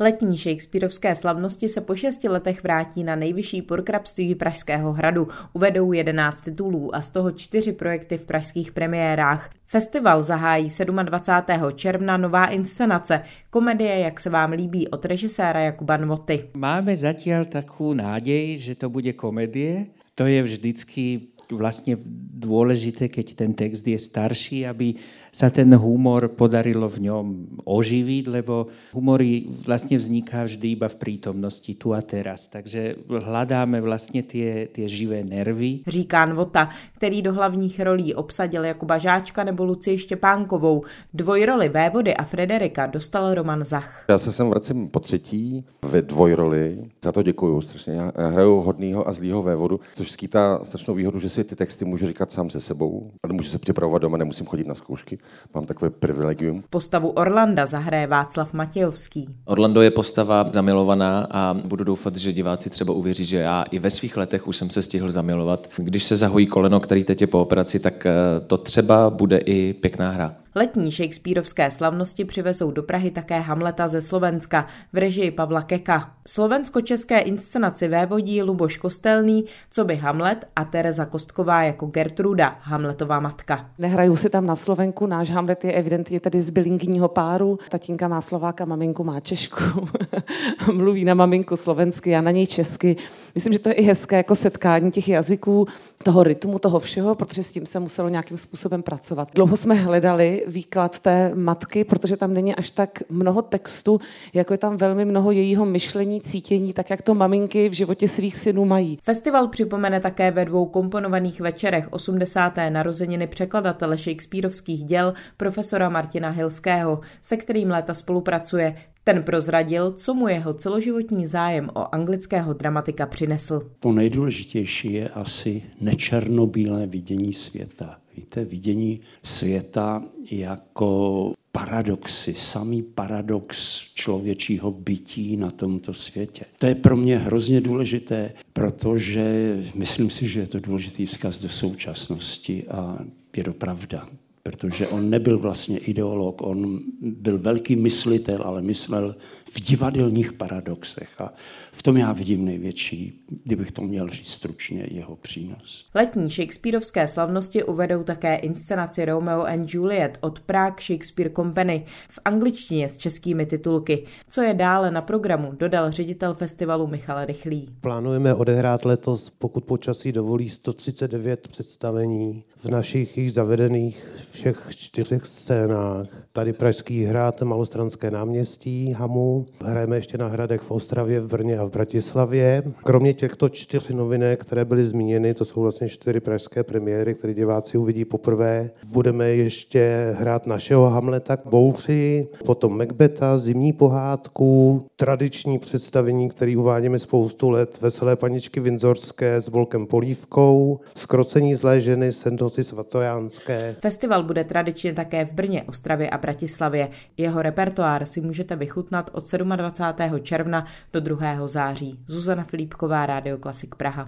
Letní Shakespeareovské slavnosti se po šesti letech vrátí na nejvyšší porkrabství Pražského hradu. Uvedou 11 titulů a z toho čtyři projekty v pražských premiérách. Festival zahájí 27. června nová inscenace, komedie Jak se vám líbí od režiséra Jakuba Nvoty. Máme zatím takovou nádej, že to bude komedie. To je vždycky vlastně důležité, keď ten text je starší, aby sa ten humor podarilo v ňom oživiť, lebo humor vlastne vzniká vždy iba v prítomnosti tu a teraz. Takže hľadáme vlastně tie, tie živé nervy. Říká Nvota, který do hlavních rolí obsadil jako Bažáčka nebo Lucii Štěpánkovou. Dvojroli Vévody a Frederika dostal Roman Zach. Já se sem vracím po třetí ve dvojroli. Za to děkuju strašně. Já hraju hodného a zlýho Vévodu, což skýtá strašnou výhodu, že si ty texty můžu říkat sám se sebou a můžu se připravovat doma, nemusím chodit na zkoušky mám takové privilegium. Postavu Orlanda zahraje Václav Matějovský. Orlando je postava zamilovaná a budu doufat, že diváci třeba uvěří, že já i ve svých letech už jsem se stihl zamilovat. Když se zahojí koleno, který teď je po operaci, tak eh, to třeba bude i pěkná hra. Letní Shakespeareovské slavnosti přivezou do Prahy také Hamleta ze Slovenska v režii Pavla Keka. Slovensko-české inscenaci vévodí Luboš Kostelný, co by Hamlet a Tereza Kostková jako Gertruda, Hamletová matka. Nehrajou si tam na Slovenku, náš Hamlet je evidentně tedy z bilingního páru. Tatínka má Slováka, maminku má Češku. Mluví na maminku slovensky, a na něj česky. Myslím, že to je i hezké jako setkání těch jazyků, toho rytmu, toho všeho, protože s tím se muselo nějakým způsobem pracovat. Dlouho jsme hledali výklad té matky, protože tam není až tak mnoho textu, jako je tam velmi mnoho jejího myšlení, cítění, tak jak to maminky v životě svých synů mají. Festival připomene také ve dvou komponovaných večerech 80. narozeniny překladatele Shakespeareovských děl profesora Martina Hilského, se kterým léta spolupracuje. Ten prozradil, co mu jeho celoživotní zájem o anglického dramatika přinesl. To nejdůležitější je asi nečernobílé vidění světa. Víte, vidění světa jako paradoxy, samý paradox člověčího bytí na tomto světě. To je pro mě hrozně důležité, protože myslím si, že je to důležitý vzkaz do současnosti a je to pravda protože on nebyl vlastně ideolog, on byl velký myslitel, ale myslel v divadelních paradoxech a v tom já vidím největší, kdybych to měl říct stručně, jeho přínos. Letní Shakespeareovské slavnosti uvedou také inscenaci Romeo and Juliet od Prague Shakespeare Company v angličtině s českými titulky. Co je dále na programu, dodal ředitel festivalu Michal Rychlý. Plánujeme odehrát letos, pokud počasí dovolí, 139 představení v našich již zavedených všech čtyřech scénách. Tady Pražský hrad, Malostranské náměstí, Hamu. Hrajeme ještě na hradech v Ostravě, v Brně a v Bratislavě. Kromě těchto čtyř novinek, které byly zmíněny, to jsou vlastně čtyři pražské premiéry, které diváci uvidí poprvé. Budeme ještě hrát našeho Hamleta Bouři, potom Macbeta, Zimní pohádku, tradiční představení, který uvádíme spoustu let, Veselé paničky Vinzorské s Volkem Polívkou, Skrocení zlé ženy, Sentoci svatojánské. Festival bude tradičně také v Brně, Ostravě a Bratislavě. Jeho repertoár si můžete vychutnat od 27. června do 2. září. Zuzana Filipková, Rádio Klasik Praha.